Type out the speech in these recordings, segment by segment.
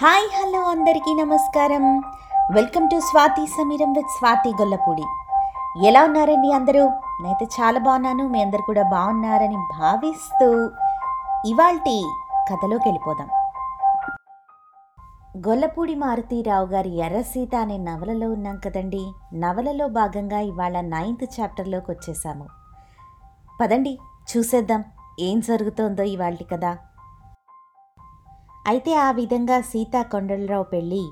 Hi hello అందరికీ నమస్కారం. Welcome to Swathi Sameeram with Swathi Gollapudi. ఎలా ఉన్నారండి అందరూ? నేనైతే చాలా బాగున్నాను. మీ అందరు కూడా బాగున్నారని భావిస్తూ ఇవాల్టి కథలోకి వెళ్ళిపోదాం. గొల్లపూడి మారుతీరావు గారి ఎర్ర సీత అనే నవలలో ఉన్నాం కదండి. నవలలో భాగంగా ఇవాళ నైన్త్ చాప్టర్లోకి వచ్చేసాము. పదండి చూసేద్దాం. ఏం జరుగుతోందో ఇవాళ కదా అయితే ఆ విధంగా సీతా కొండలరావు పెళ్ళి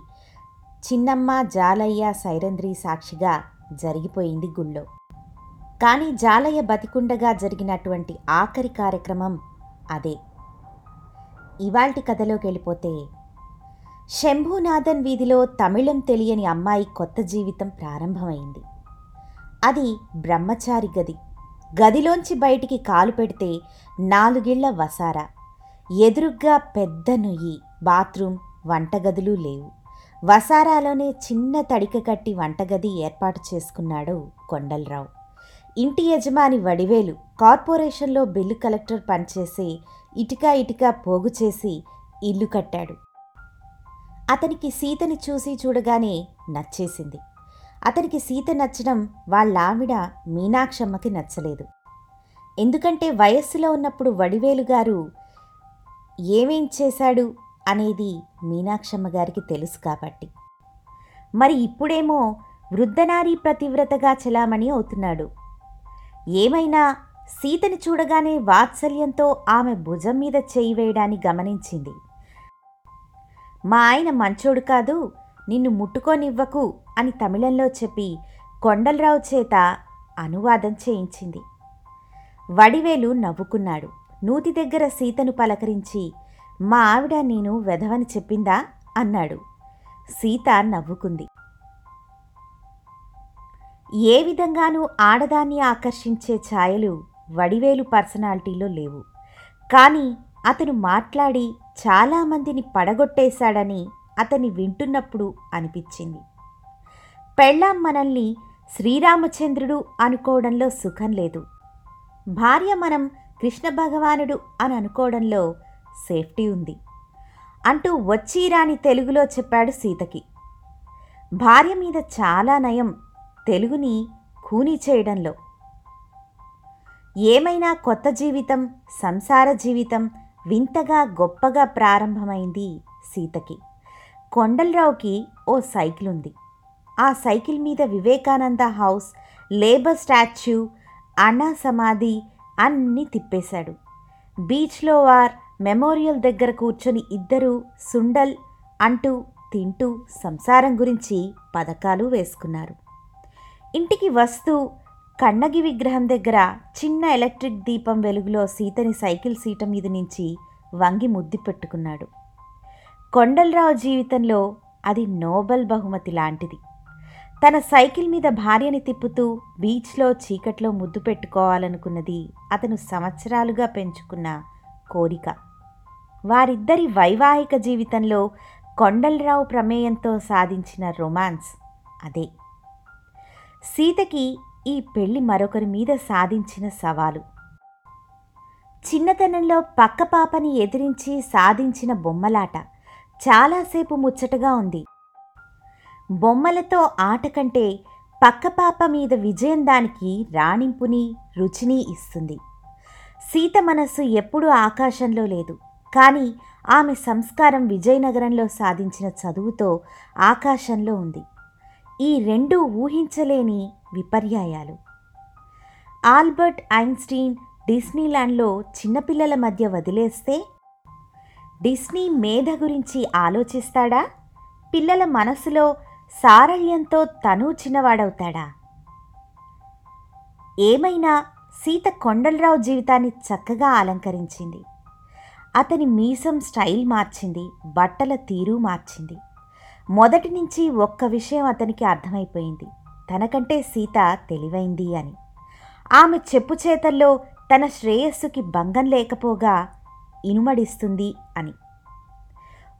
చిన్నమ్మ జాలయ్య సైరంధ్రి సాక్షిగా జరిగిపోయింది గుళ్ళో. కానీ జాలయ్య బతికుండగా జరిగినటువంటి ఆఖరి కార్యక్రమం అదే. ఇవాల్టి కథలోకి వెళ్ళిపోతే శంభునాథన్ వీధిలో తమిళం తెలియని అమ్మాయి కొత్త జీవితం ప్రారంభమైంది. అది బ్రహ్మచారి గది. గదిలోంచి బయటికి కాలు పెడితే నాలుగిళ్ళ వసారా. ఎదురుగ్గా పెద్ద నుయ్యి బాత్రూమ్ వంటగదులు లేవు. వసారాలోనే చిన్న తడిక కట్టి వంటగది ఏర్పాటు చేసుకున్నాడు కొండలరావు. ఇంటి యజమాని వడివేలు కార్పొరేషన్లో బిల్లు కలెక్టర్ పనిచేసి ఇటుక ఇటుక పోగు చేసి ఇల్లు కట్టాడు. అతనికి సీతని చూసి చూడగానే నచ్చేసింది. అతనికి సీత నచ్చడం వాళ్ళావిడ మీనాక్షమ్మకి నచ్చలేదు. ఎందుకంటే వయస్సులో ఉన్నప్పుడు వడివేలు గారు ఏమేం చేశాడు అనేది మీనాక్షమ్మ గారికి తెలుసు కాబట్టి. మరి ఇప్పుడేమో వృద్ధనారీ ప్రతివ్రతగా చెలామణి అవుతున్నాడు. ఏమైనా సీతని చూడగానే వాత్సల్యంతో ఆమె భుజం మీద చేయి వేయడాన్ని గమనించింది. మా ఆయన మంచోడు కాదు నిన్ను ముట్టుకోనివ్వకు అని తమిళంలో చెప్పి కొండలరావు చేత అనువాదం చేయించింది. వడివేలు నవ్వుకున్నాడు. నూతి దగ్గర సీతను పలకరించి మా ఆవిడ నేను వెధవని చెప్పిందా? అన్నాడు. సీత నవ్వుకుంది. ఏ విధంగానూ ఆడదాన్ని ఆకర్షించే ఛాయలు వడివేలు పర్సనాలిటీలో లేవు. కానీ అతను మాట్లాడి చాలామందిని పడగొట్టేశాడని అతన్ని వింటున్నప్పుడు అనిపించింది. పెళ్ళాం మనల్ని శ్రీరామచంద్రుడు అనుకోవడంలో సుఖం లేదు. భార్య మనం కృష్ణ భగవానుడు అని అనుకోవడంలో సేఫ్టీ ఉంది అంటూ వచ్చిరాని తెలుగులో చెప్పాడు సీతకి. భార్య మీద చాలా నయం తెలుగుని ఖూనీ చేయడంలో. ఏమైనా కొత్త జీవితం సంసార జీవితం వింతగా గొప్పగా ప్రారంభమైంది సీతకి. కొండలరావుకి ఓ సైకిల్ ఉంది. ఆ సైకిల్ మీద వివేకానంద హౌస్ లేబర్ స్టాచ్యూ అన్నా సమాధి అన్నీ తిప్పేశాడు. బీచ్లో వార్ మెమోరియల్ దగ్గర కూర్చొని ఇద్దరూ సుండల్ అంటూ తింటూ సంసారం గురించి పథకాలు వేసుకున్నారు. ఇంటికి వస్తూ కన్నగి విగ్రహం దగ్గర చిన్న ఎలక్ట్రిక్ దీపం వెలుగులో సీతని సైకిల్ సీట మీద నుంచి వంగి ముద్దు పెట్టుకున్నాడు. కొండలరావు జీవితంలో అది నోబెల్ బహుమతి లాంటిది. తన సైకిల్ మీద భార్యని తిప్పుతూ బీచ్లో చీకట్లో ముద్దు పెట్టుకోవాలనుకున్నది అతను సంవత్సరాలుగా పెంచుకున్న కోరిక. వారిద్దరి వైవాహిక జీవితంలో కొండలరావు ప్రమేయంతో సాధించిన రొమాన్స్ అదే. సీతకి ఈ పెళ్ళి మరొకరి మీద సాధించిన సవాలు. చిన్నతనంలో పక్క పాపని ఎదిరించి సాధించిన బొమ్మలాట చాలాసేపు ముచ్చటగా ఉంది. బొమ్మలతో ఆట కంటే పక్కపాప మీద విజయం దానికి రాణింపుని రుచిని ఇస్తుంది. సీత మనస్సు ఎప్పుడూ ఆకాశంలో లేదు. కానీ ఆమె సంస్కారం విజయనగరంలో సాధించిన చదువుతో ఆకాశంలో ఉంది. ఈ రెండు ఊహించలేని విపర్యాయాలు. ఆల్బర్ట్ ఐన్స్టీన్ డిస్నీలాండ్లో చిన్నపిల్లల మధ్య వదిలేస్తే? డిస్నీ మేధ గురించి ఆలోచిస్తాడా? పిల్లల మనసులో సారళ్యంతో తను చిన్నవాడవుతాడా? ఏమైనా సీత కొండలరావు జీవితాన్ని చక్కగా అలంకరించింది. అతని మీసం స్టైల్ మార్చింది బట్టల తీరు మార్చింది. మొదటి నుంచి ఒక్క విషయం అతనికి అర్థమైపోయింది. తనకంటే సీత తెలివైంది అని. ఆమె చెప్పు చేతల్లో తన శ్రేయస్సుకి భంగం లేకపోగా ఇనుమడిస్తుంది అని.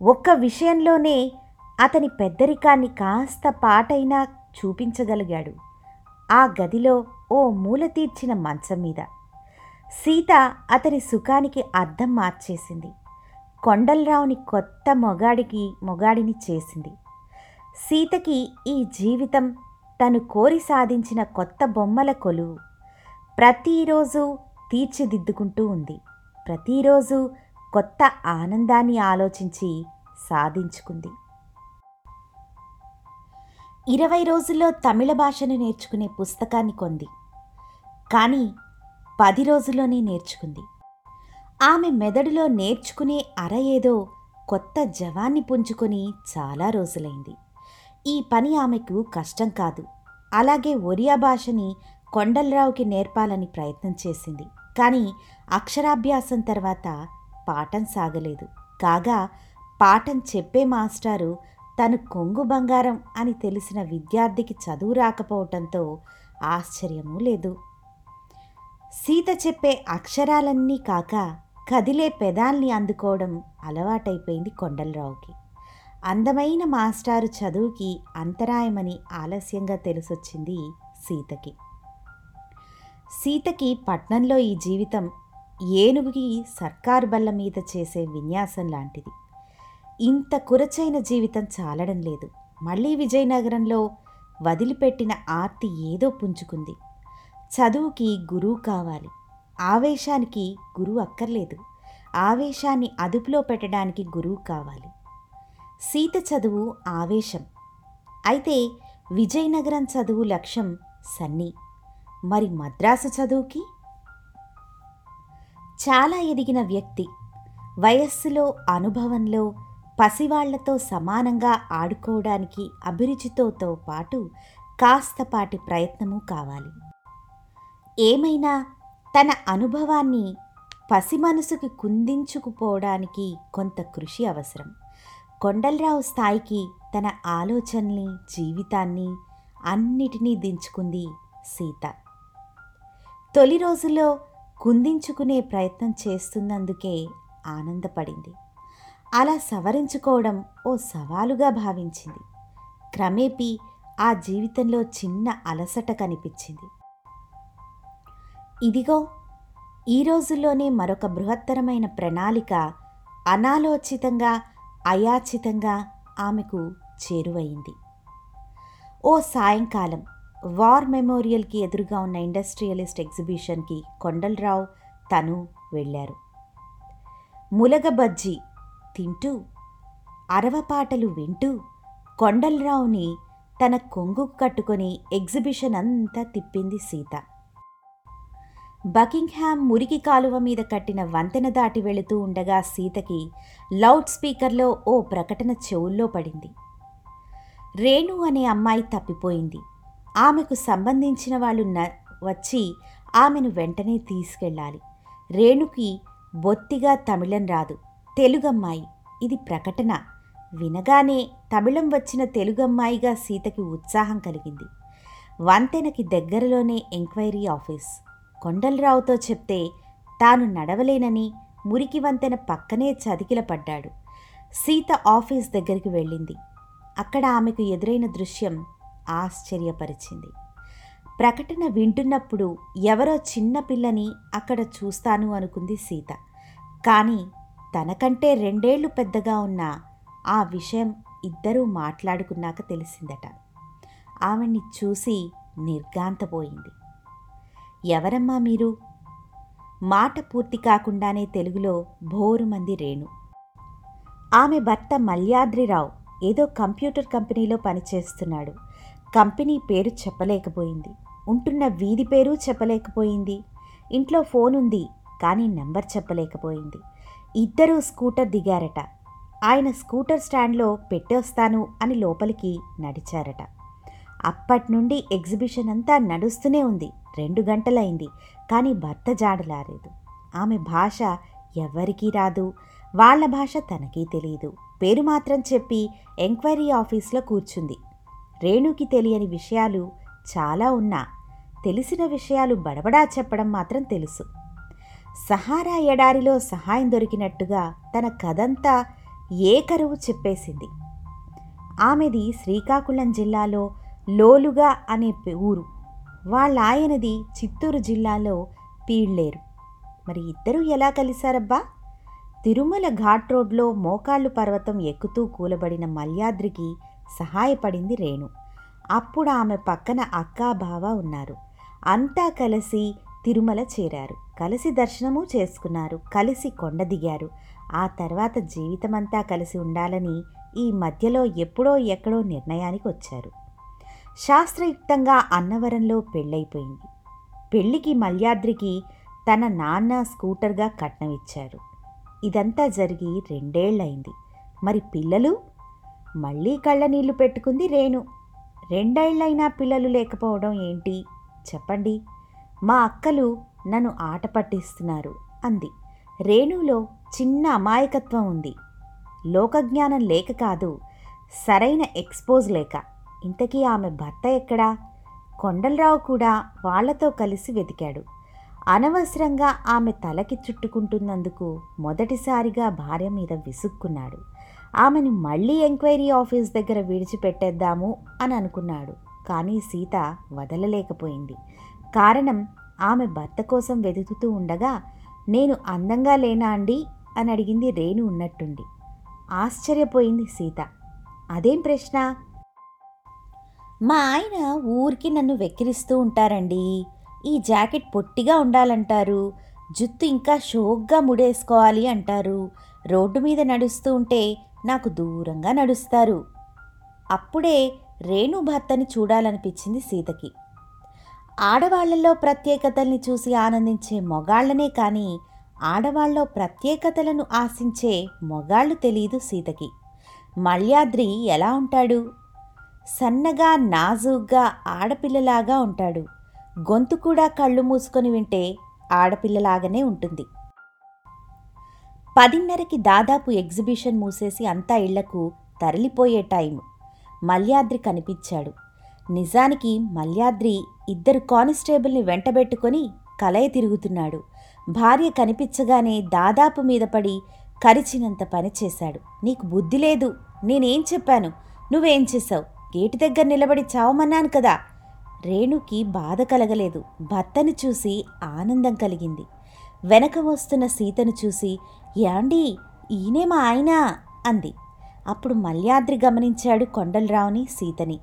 ఒక్క విషయంలోనే అతని పెద్దరికాన్ని కాస్త పాటైనా చూపించగలిగాడు. ఆ గదిలో ఓ మూల తీర్చిన మంచం మీద. సీత అతని సుఖానికి అర్థం మార్చేసింది. కొండలరావుని కొత్త మొగాడికి మొగాడిని చేసింది. సీతకి ఈ జీవితం తను కోరి సాధించిన కొత్త బొమ్మల కొలువు ప్రతిరోజు తీర్చిదిద్దుకుంటూ ఉంది. ప్రతిరోజు కొత్త ఆనందాన్ని ఆలోచించి సాధించుకుంది. ఇరవై రోజుల్లో తమిళ భాషను నేర్చుకునే పుస్తకాన్ని కొంది. కానీ పది రోజుల్లోనే నేర్చుకుంది. ఆమె మెదడులో నేర్చుకునే అర ఏదో కొత్త జవాన్ని పుంజుకొని చాలా రోజులైంది. ఈ పని ఆమెకు కష్టం కాదు. అలాగే ఒరియా భాషని కొండలరావుకి నేర్పాలని ప్రయత్నం చేసింది. కానీ అక్షరాభ్యాసం తర్వాత పాఠం సాగలేదు. కాగా పాఠం చెప్పే మాస్టారు తను కొంగు బంగారం అని తెలిసిన విద్యార్థికి చదువు రాకపోవటంతో ఆశ్చర్యమూ లేదు. సీత చెప్పే అక్షరాలన్నీ కాక కదిలే పెదాల్ని అందుకోవడం అలవాటైపోయింది కొండలరావుకి. అందమైన మాస్టారు చదువుకి అంతరాయమని ఆలస్యంగా తెలిసొచ్చింది సీతకి. సీతకి పట్నంలో ఈ జీవితం ఏనుగుకి సర్కారు బల్ల మీద చేసే విన్యాసం లాంటిది. ఇంత కురచైన జీవితం చాలడం లేదు. మళ్ళీ విజయనగరంలో వదిలిపెట్టిన ఆర్తి ఏదో పుంజుకుంది. చదువుకి గురువు కావాలి. ఆవేశానికి గురువు అక్కర్లేదు. ఆవేశాన్ని అదుపులో పెట్టడానికి గురువు కావాలి. సీత చదువు ఆవేశం. అయితే విజయనగరం చదువు లక్ష్యం సన్నీ. మరి మద్రాసు చదువుకి? చాలా ఎదిగిన వ్యక్తి. వయస్సులో అనుభవంలో పసివాళ్ళతో సమానంగా ఆడుకోవడానికి అభిరుచితోతో పాటు కాస్తపాటి ప్రయత్నము కావాలి. ఏమైనా తన అనుభవాన్ని పసి మనసుకి కుందించుకుపోవడానికి కొంత కృషి అవసరం. కొండలరావు స్థాయికి తన ఆలోచనల్ని జీవితాన్ని అన్నిటినీ దించుకుంది సీత. తొలి రోజుల్లో కుందించుకునే ప్రయత్నం చేస్తున్నందుకే ఆనందపడింది. అలా సవరించుకోవడం ఓ సవాలుగా భావించింది. క్రమేపీ ఆ జీవితంలో చిన్న అలసట కనిపించింది. ఇదిగో ఈ రోజుల్లోనే మరొక బృహత్తరమైన ప్రణాళిక అనాలోచితంగా అయాచితంగా ఆమెకు చేరువయింది ఓ సాయంకాలం వార్ మెమోరియల్కి ఎదురుగా ఉన్న ఇండస్ట్రియలిస్ట్ ఎగ్జిబిషన్కి కొండలరావు తను వెళ్ళారు. ములగ బజ్జీ తింటూ అరవపాటలు వింటూ కొండలరావుని తన కొంగు కట్టుకొని ఎగ్జిబిషన్ అంతా తిప్పింది సీత. బకింగ్హామ్ మురికి కాలువ మీద కట్టిన వంతెన దాటి వెళుతూ ఉండగా సీతకి లౌడ్ స్పీకర్లో ఓ ప్రకటన చెవుల్లో పడింది. రేణు అనే అమ్మాయి తప్పిపోయింది. ఆమెకు సంబంధించిన వాళ్ళు న వచ్చి ఆమెను వెంటనే తీసుకెళ్ళాలి. రేణుకి బొత్తిగా తమిళం రాదు. తెలుగమ్మాయి. ఇది ప్రకటన. వినగానే తమిళం వచ్చిన తెలుగమ్మాయిగా సీతకి ఉత్సాహం కలిగింది. వంతెనకి దగ్గరలోనే ఎంక్వైరీ ఆఫీస్. కొండలరావుతో చెప్తే తాను నడవలేనని మురికి వంతెన పక్కనే చదికిలపడ్డాడు సీత ఆఫీస్ దగ్గరికి వెళ్ళింది. అక్కడ ఆమెకు ఎదురైన దృశ్యం ఆశ్చర్యపరిచింది. ప్రకటన వింటున్నప్పుడు ఎవరో చిన్న పిల్లని అక్కడ చూస్తాను అనుకుంది సీత. కానీ తనకంటే రెండేళ్ళు పెద్దగా ఉన్న ఆ విషయం ఇద్దరూ మాట్లాడుకున్నాక తెలిసిందట. ఆమెని చూసి నిర్గాంతపోయింది ఎవరమ్మా మీరు? మాట పూర్తి కాకుండానే తెలుగులో భోరుమంది రేణు. ఆమె భర్త మల్యాద్రిరావు ఏదో కంప్యూటర్ కంపెనీలో పనిచేస్తున్నాడు. కంపెనీ పేరు చెప్పలేకపోయింది. ఉంటున్న వీధి పేరు చెప్పలేకపోయింది. ఇంట్లో ఫోన్ ఉంది కానీ నెంబర్ చెప్పలేకపోయింది. ఇద్దరూ స్కూటర్ దిగారట. ఆయన స్కూటర్ స్టాండ్లో పెట్టేస్తాను అని లోపలికి నడిచారట. అప్పటి నుండి ఎగ్జిబిషన్ అంతా నడుస్తూనే ఉంది. రెండు గంటలైంది. కానీ భర్త జాడలాలేదు ఆమె భాష ఎవ్వరికీ రాదు. వాళ్ళ భాష తనకీ తెలియదు పేరు మాత్రం చెప్పి ఎంక్వైరీ ఆఫీస్లో కూర్చుంది. రేణుకి తెలియని విషయాలు చాలా ఉన్నా. తెలిసిన విషయాలు బడబడా చెప్పడం మాత్రం తెలుసు. సహారా ఎడారిలో సహాయం దొరికినట్టుగా తన కథంతా ఏ కరువు చెప్పేసింది. ఆమెది శ్రీకాకుళం జిల్లాలో లోలుగా అనే ఊరు. వాళ్ళాయనది చిత్తూరు జిల్లాలో పీళ్ళేరు. మరి ఇద్దరూ ఎలా కలిశారబ్బా? తిరుమల ఘాట్ రోడ్లో మోకాళ్ళు పర్వతం ఎక్కుతూ కూలబడిన మల్యాద్రికి సహాయపడింది రేణు. అప్పుడు ఆమె పక్కన అక్కా బావ ఉన్నారు. అంతా కలిసి తిరుమల చేరారు. కలిసి దర్శనము చేసుకున్నారు. కలిసి కొండ దిగారు. ఆ తర్వాత జీవితమంతా కలిసి ఉండాలని ఈ మధ్యలో ఎప్పుడో ఎక్కడో నిర్ణయానికి వచ్చారు. శాస్త్రయుక్తంగా అన్నవరంలో పెళ్ళైపోయింది. పెళ్ళికి మల్యాద్రికి తన నాన్న స్కూటర్గా కట్నం ఇచ్చారు. ఇదంతా జరిగి రెండేళ్ళైంది మరి పిల్లలు? మళ్ళీ కళ్ళ నీళ్ళు పెట్టుకుంది రేణు. రెండేళ్ళైనా పిల్లలు లేకపోవడం ఏంటి? చెప్పండి. మా అక్కలు నన్ను ఆట పట్టిస్తున్నారు అంది. రేణులో చిన్న అమాయకత్వం ఉంది. లోకజ్ఞానం లేక కాదు సరైన ఎక్స్పోజ్ లేక. ఇంతకీ ఆమె భర్త ఎక్కడా? కొండలరావు కూడా వాళ్ళతో కలిసి వెతికాడు. అనవసరంగా ఆమె తలకి చుట్టుకుంటున్నందుకు మొదటిసారిగా భార్య మీద విసుక్కున్నాడు. ఆమెను మళ్ళీ ఎంక్వైరీ ఆఫీస్ దగ్గర విడిచిపెట్టేద్దాము అని అనుకున్నాడు కానీ సీత వదలలేకపోయింది. కారణం ఆమె భర్త కోసం వెతుకుతూ ఉండగా నేను అందంగా లేనా అండి? అని అడిగింది రేణు ఉన్నట్టుండి. ఆశ్చర్యపోయింది సీత. అదేం ప్రశ్న? మా ఆయన ఊరికి నన్ను వెక్కిరిస్తూ ఉంటారండి. ఈ జాకెట్ పొట్టిగా ఉండాలంటారు. జుత్తు ఇంకా షోక్గా ముడేసుకోవాలి అంటారు. రోడ్డు మీద నడుస్తూ ఉంటే నాకు దూరంగా నడుస్తారు. అప్పుడే రేణు భర్తని చూడాలనిపించింది సీతకి. ఆడవాళ్ళలో ప్రత్యేకతల్ని చూసి ఆనందించే మొగాళ్ళనే కానీ ఆడవాళ్ళలో ప్రత్యేకతలను ఆశించే మొగాళ్ళు తెలియదు సీతకి. మల్యాద్రి ఎలా ఉంటాడు? సన్నగా నాజూగ్గా ఆడపిల్లలాగా ఉంటాడు. గొంతు కూడా కళ్ళు మూసుకొని వింటే ఆడపిల్లలాగానే ఉంటుంది. పదిన్నరకి దాదాపు ఎగ్జిబిషన్ మూసేసి అంతా ఇళ్ళకు తరలిపోయే టైం మల్యాద్రి కనిపించాడు. నిజానికి మల్యాద్రి ఇద్దరు కానిస్టేబుల్ని వెంటబెట్టుకొని కలయ తిరుగుతున్నాడు. భార్య కనిపించగానే దాదాపు మీద పడి కరిచినంత పని చేశాడు. నీకు బుద్ధి లేదు. నేనేం చెప్పాను? నువ్వేం చేశావు? గేటు దగ్గర నిలబడి చావమన్నాను కదా. రేణుకి బాధ కలగలేదు. భర్తను చూసి ఆనందం కలిగింది. వెనక వస్తున్న సీతను చూసి యాండి ఈయనే మా ఆయన అంది. అప్పుడు మల్యాద్రి గమనించాడు కొండలరావుని సీతని.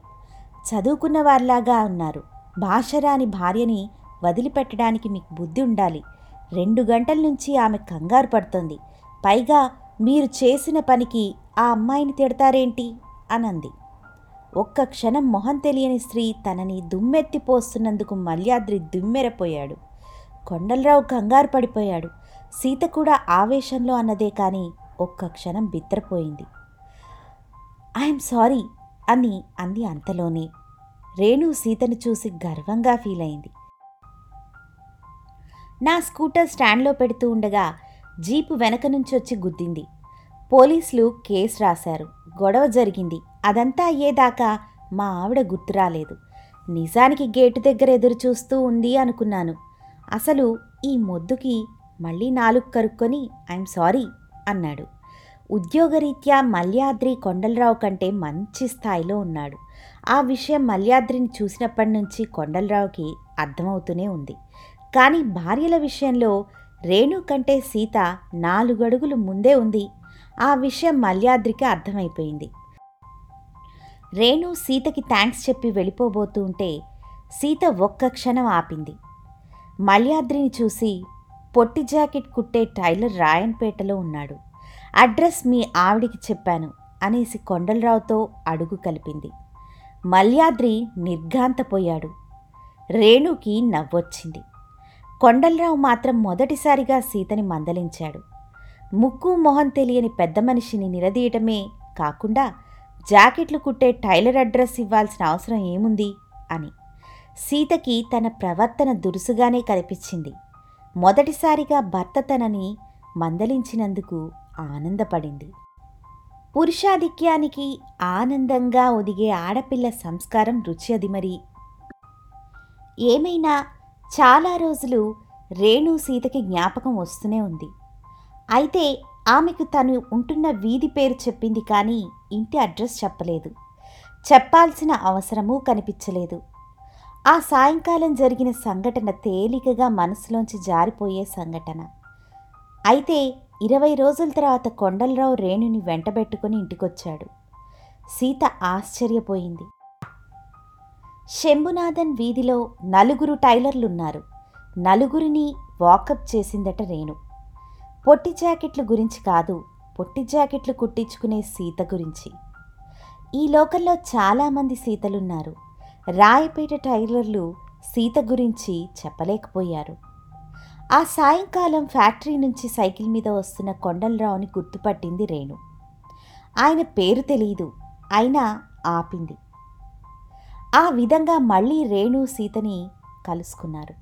చదువుకున్న వారిలాగా ఉన్నారు. భాషరాని భార్యని వదిలిపెట్టడానికి మీకు బుద్ధి ఉండాలి. రెండు గంటల నుంచి ఆమె కంగారు పడుతోంది. పైగా మీరు చేసిన పనికి ఆ అమ్మాయిని తిడతారేంటి? అనంది. ఒక్క క్షణం మొహం తెలియని స్త్రీ తనని దుమ్మెత్తిపోస్తున్నందుకు మల్యాద్రి దుమ్మెరపోయాడు. కొండలరావు కంగారు పడిపోయాడు. సీత కూడా ఆవేశంలో అన్నదే కానీ ఒక్క క్షణం బిత్తరపోయింది. ఐఎమ్ సారీ అని అంది అంతలోనే. రేణు సీతను చూసి గర్వంగా ఫీల్ అయింది నా స్కూటర్ స్టాండ్లో పెడుతూ ఉండగా జీపు వెనక నుంచి వచ్చి గుద్దింది. పోలీసులు కేసు రాశారు. గొడవ జరిగింది. అదంతా అయ్యేదాకా మా ఆవిడ గుర్తురాలేదు నిజానికి గేటు దగ్గర ఎదురు చూస్తూ ఉంది అనుకున్నాను. అసలు ఈ మొద్దుకి మళ్ళీ నాలుగు కరుక్కొని ఐఎమ్ సారీ అన్నాడు. ఉద్యోగరీత్యా మల్యాద్రి కొండలరావు కంటే మంచి స్థాయిలో ఉన్నాడు. ఆ విషయం మల్యాద్రిని చూసినప్పటి నుంచి కొండలరావుకి అర్థమవుతూనే ఉంది. కానీ భార్యల విషయంలో రేణు కంటే సీత నాలుగడుగులు ముందే ఉంది. ఆ విషయం మల్యాద్రికి అర్థమైపోయింది. రేణు సీతకి థ్యాంక్స్ చెప్పి వెళ్ళిపోబోతూ ఉంటే సీత ఒక్క క్షణం ఆపింది. మల్యాద్రిని చూసి పొట్టి జాకెట్ కుట్టే టైలర్ రాయన్పేటలో ఉన్నాడు. అడ్రస్ మీ ఆవిడికి చెప్పాను అనేసి కొండలరావుతో అడుగు కలిపింది. మల్యాద్రి నిర్ఘాంతపోయాడు. రేణుకి నవ్వొచ్చింది. కొండలరావు మాత్రం మొదటిసారిగా సీతని మందలించాడు. ముక్కు మొహం తెలియని పెద్ద మనిషిని నిలదీయటమే కాకుండా జాకెట్లు కుట్టే టైలర్ అడ్రస్ ఇవ్వాల్సిన అవసరం ఏముంది అని. సీతకి తన ప్రవర్తన దురుసుగానే కనిపించింది. మొదటిసారిగా భర్త తనని మందలించినందుకు ఆనందపడింది. పురుషాధిక్యానికి ఆనందంగా ఒదిగే ఆడపిల్ల సంస్కారం రుచి అది మరి. ఏమైనా చాలా రోజులు రేణు సీతకి జ్ఞాపకం వస్తూనే ఉంది. అయితే ఆమెకు తను ఉంటున్న వీధి పేరు చెప్పింది కానీ ఇంటి అడ్రస్ చెప్పలేదు. చెప్పాల్సిన అవసరమూ కనిపించలేదు. ఆ సాయంకాలం జరిగిన సంఘటన తేలికగా మనసులోంచి జారిపోయే సంఘటన. అయితే ఇరవై రోజుల తర్వాత కొండలరావు రేణుని వెంటబెట్టుకుని ఇంటికొచ్చాడు. సీత ఆశ్చర్యపోయింది. శంభునాథన్ వీధిలో నలుగురు టైలర్లున్నారు. నలుగురిని వాకప్ చేసిందట రేణు. పొట్టి జాకెట్లు గురించి కాదు పొట్టి జాకెట్లు కుట్టించుకునే సీత గురించి. ఈ లోకల్లో చాలామంది సీతలున్నారు. రాయపేట టైలర్లు సీత గురించి చెప్పలేకపోయారు. ఆ సాయంకాలం ఫ్యాక్టరీ నుంచి సైకిల్ మీద వస్తున్న కొండలరావుని గుర్తుపట్టింది రేణు. ఆయన పేరు తెలియదు అయినా ఆపింది. ఆ విధంగా మళ్ళీ రేణు సీతని కలుసుకున్నారు.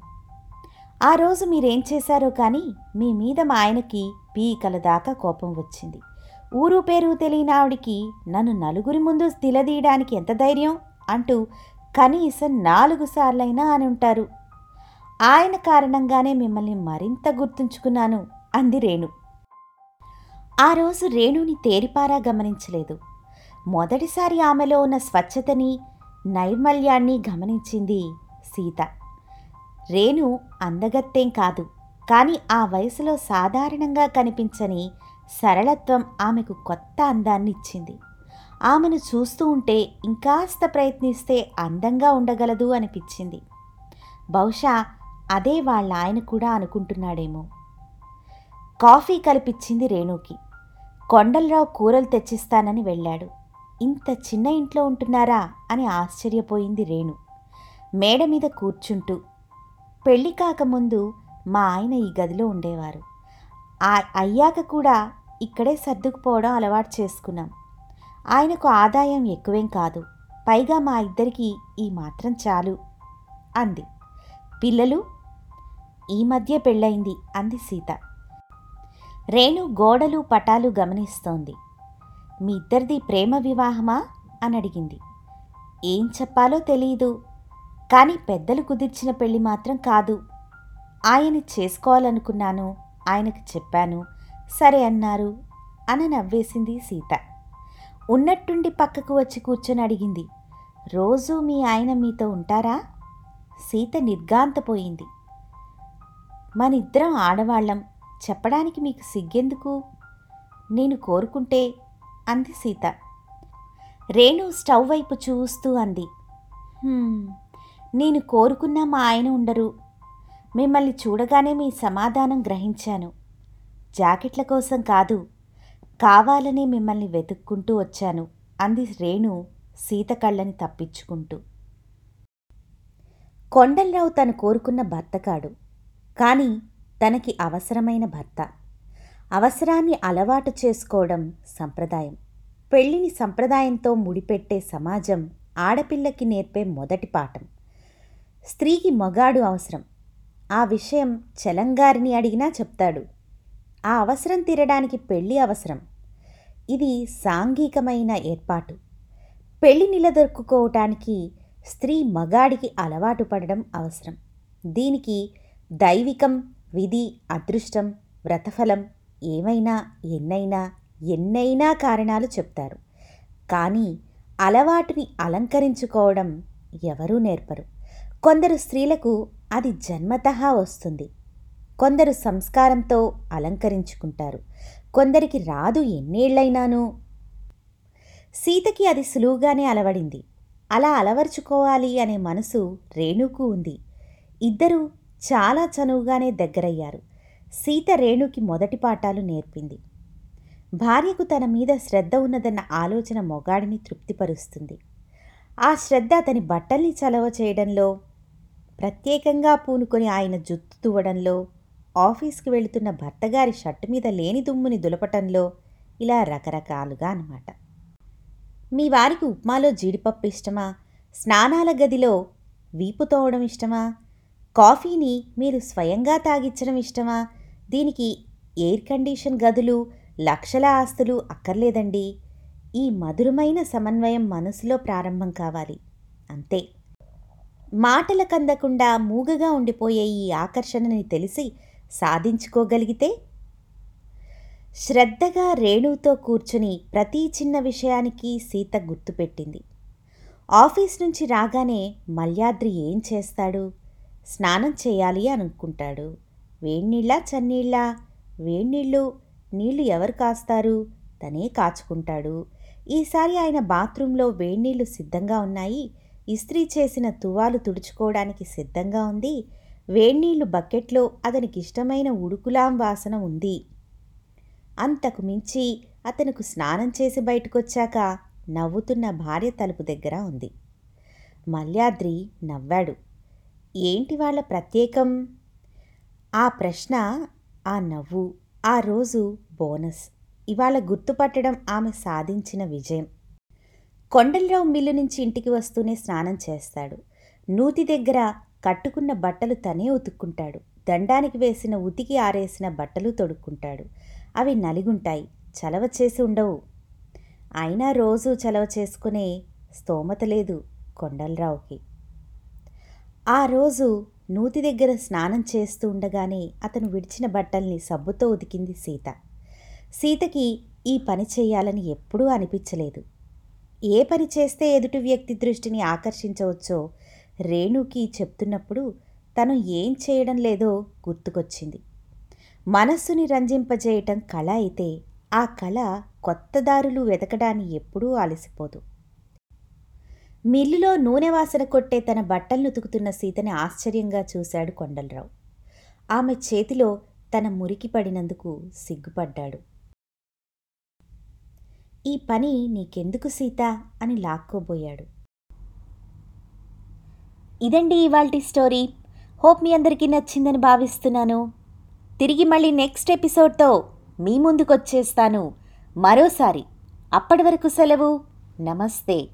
ఆ రోజు మీరేం చేశారో కానీ మీ మీద మా ఆయనకి పీకల దాకా కోపం వచ్చింది. ఊరు పేరు తెలియని ఆవిడికి నన్ను నలుగురి ముందు నిలదీయడానికి ఎంత ధైర్యం అంటూ కనీసం నాలుగు సార్లైనా అని ఉంటారు. ఆయన కారణంగానే మిమ్మల్ని మరింత గుర్తుంచుకున్నాను అంది రేణు. ఆ రోజు రేణుని తేరిపారా గమనించలేదు. మొదటిసారి ఆమెలో ఉన్న స్వచ్ఛతని నైర్మల్యాన్ని గమనించింది సీత. రేణు అందగత్తేం కాదు కానీ ఆ వయసులో సాధారణంగా కనిపించని సరళత్వం ఆమెకు కొత్త అందాన్ని ఇచ్చింది ఆమెను చూస్తూ ఉంటే ఇంకాస్త ప్రయత్నిస్తే అందంగా ఉండగలదు అనిపించింది. బహుశా అదే వాళ్ళ ఆయన కూడా అనుకుంటున్నాడేమో. కాఫీ కలిపిచ్చింది రేణుకి. కొండలరావు కూరలు తెచ్చిస్తానని వెళ్ళాడు. ఇంత చిన్న ఇంట్లో ఉంటున్నారా? అని ఆశ్చర్యపోయింది రేణు. మేడ మీద కూర్చుంటూ. పెళ్ళి కాకముందు మా ఆయన ఈ గదిలో ఉండేవారు. ఆ అయ్యాక కూడా ఇక్కడే సర్దుకుపోవడం అలవాటు చేసుకున్నాం. ఆయనకు ఆదాయం ఎక్కువేం కాదు. పైగా మా ఇద్దరికి ఈ మాత్రం చాలు. అంది. పిల్లలు ఈ మధ్య పెళ్ళయింది అంది సీత. రేణు గోడలు పటాలు గమనిస్తోంది. మీ ఇద్దరిది ప్రేమ వివాహమా? అని అడిగింది. ఏం చెప్పాలో తెలియదు కానీ పెద్దలు కుదిర్చిన పెళ్ళి మాత్రం కాదు. ఆయన చేసుకోవాలనుకున్నాను ఆయనకు చెప్పాను. సరే అన్నారు అని నవ్వేసింది సీత. ఉన్నట్టుండి పక్కకు వచ్చి కూర్చొని అడిగింది. రోజూ మీ ఆయన మీతో ఉంటారా? సీత నిర్గాంతపోయింది మనిద్దరం ఆడవాళ్ళం. చెప్పడానికి మీకు సిగ్గెందుకు? నేను కోరుకుంటే అంది సీత. రేణు స్టవ్ వైపు చూస్తూ అంది. నేను కోరుకున్నా మా ఆయన ఉండరు. మిమ్మల్ని చూడగానే మీ సమాధానం గ్రహించాను. జాకెట్ల కోసం కాదు కావాలనే మిమ్మల్ని వెతుక్కుంటూ వచ్చాను అంది రేణు సీత కళ్ళని తప్పించుకుంటూ. కొండలరావు తను కోరుకున్న భర్త కాడు. కానీ తనకి అవసరమైన భర్త. అవసరాన్ని అలవాటు చేసుకోవడం సంప్రదాయం. పెళ్ళిని సంప్రదాయంతో ముడిపెట్టే సమాజం ఆడపిల్లకి నేర్పే మొదటి పాఠం. స్త్రీకి మగాడు అవసరం. ఆ విషయం చలంగారిని అడిగినా చెప్తాడు. ఆ అవసరం తీరడానికి పెళ్ళి అవసరం. ఇది సాంఘికమైన ఏర్పాటు. పెళ్ళి నిలదొక్కుకోవటానికి స్త్రీ మగాడికి అలవాటు పడడం అవసరం. దీనికి దైవికం విధి అదృష్టం వ్రతఫలం ఏమైనా ఎన్నైనా ఎన్నైనా కారణాలు చెప్తారు. కానీ అలవాటుని అలంకరించుకోవడం ఎవరూ నేర్పరు. కొందరు స్త్రీలకు అది జన్మతహా వస్తుంది. కొందరు సంస్కారంతో అలంకరించుకుంటారు. కొందరికి రాదు ఎన్నేళ్ళైనాను. సీతకి అది సులువుగానే అలవడింది. అలా అలవర్చుకోవాలి అనే మనసు రేణుకు ఉంది. ఇద్దరూ చాలా చనువుగానే దగ్గరయ్యారు. సీత రేణుకి మొదటి పాఠాలు నేర్పింది. భార్యకు తన మీద శ్రద్ధ ఉన్నదన్న ఆలోచన మొగాడిని తృప్తిపరుస్తుంది. ఆ శ్రద్ధ అతని బట్టల్ని చలవ చేయడంలో ప్రత్యేకంగా పూనుకొని ఆయన జుత్తు తువ్వడంలో ఆఫీస్కి వెళుతున్న భర్తగారి షర్టు మీద లేని దుమ్ముని దులపటంలో ఇలా రకరకాలుగా అన్నమాట. మీ వారికి ఉప్మాలో జీడిపప్పు ఇష్టమా? స్నానాల గదిలో వీపు తోవడం ఇష్టమా? కాఫీని మీరు స్వయంగా తాగించడం ఇష్టమా? దీనికి ఎయిర్ కండిషన్ గదులు లక్షల ఆస్తులు అక్కర్లేదండి. ఈ మధురమైన సమన్వయం మనసులో ప్రారంభం కావాలి. అంతే. మాటల కందకుండా మూగగా ఉండిపోయే ఈ ఆకర్షణని తెలిసి సాధించుకోగలిగితే? శ్రద్ధగా రేణుతో కూర్చుని ప్రతి చిన్న విషయానికి సీత గుర్తుపెట్టింది. ఆఫీస్ నుంచి రాగానే మల్యాద్రి ఏం చేస్తాడు? స్నానం చేయాలి అనుకుంటాడు. వేణీళ్ళ చన్నీళ్ళ? వేణీళ్ళు నీళ్ళు ఎవరు కాస్తారు? తనే కాచుకుంటాడు. ఈసారి ఆయన బాత్రూంలో వేడినీళ్ళు సిద్ధంగా ఉన్నాయి. ఇస్త్రీ చేసిన తువాలు తుడుచుకోవడానికి సిద్ధంగా ఉంది. వేడినీళ్ళు బకెట్లో అతనికి ఇష్టమైన ఉడుకులాం వాసన ఉంది. అంతకు మించి అతనుకు స్నానం చేసి బయటకొచ్చాక నవ్వుతున్న భార్య తలుపు దగ్గర ఉంది. మల్యాద్రి నవ్వాడు. ఏంటి వాళ్ళ ప్రత్యేకం? ఆ ప్రశ్న ఆ నవ్వు ఆ రోజు బోనస్. ఇవాళ గుర్తుపట్టడం ఆమె సాధించిన విజయం. కొండలరావు మిల్లు నుంచి ఇంటికి వస్తూనే స్నానం చేస్తాడు. నూతి దగ్గర కట్టుకున్న బట్టలు తనే ఉతుక్కుంటాడు. దండానికి వేసిన ఉతికి ఆరేసిన బట్టలు తొడుక్కుంటాడు. అవి నలిగుంటాయి. చలవ చేసి ఉండవు. అయినా రోజు చలవ చేసుకునే స్తోమత లేదు కొండలరావుకి. ఆ రోజు నూతి దగ్గర స్నానం చేస్తూ ఉండగానే అతను విడిచిన బట్టల్ని సబ్బుతో ఉతికింది సీత. సీతకి ఈ పని చేయాలని ఎప్పుడూ అనిపించలేదు. ఏ పని చేస్తే ఎదుటి వ్యక్తి దృష్టిని ఆకర్షించవచ్చో రేణుకి చెప్తున్నప్పుడు తను ఏం చేయడం లేదో గుర్తుకొచ్చింది. మనస్సుని రంజింపజేయటం కళ అయితే ఆ కళ కొత్త దారులు వెతకడాన్ని ఎప్పుడూ అలసిపోదు. మిల్లులో నూనె వాసన కొట్టే తన బట్టలను ఉతుకుతున్న సీతని ఆశ్చర్యంగా చూశాడు కొండలరావు. ఆమె చేతిలో తన మురికి పడినందుకు సిగ్గుపడ్డాడు. ఈ పని నీకెందుకు సీత? అని లాక్కోబోయాడు. ఇదండి ఇవాల్టి స్టోరీ. హోప్ మీ అందరికీ నచ్చిందని భావిస్తున్నాను. తిరిగి మళ్ళీ నెక్స్ట్ ఎపిసోడ్తో మీ ముందుకొచ్చేస్తాను. మరోసారి అప్పటి వరకు సెలవు. నమస్తే.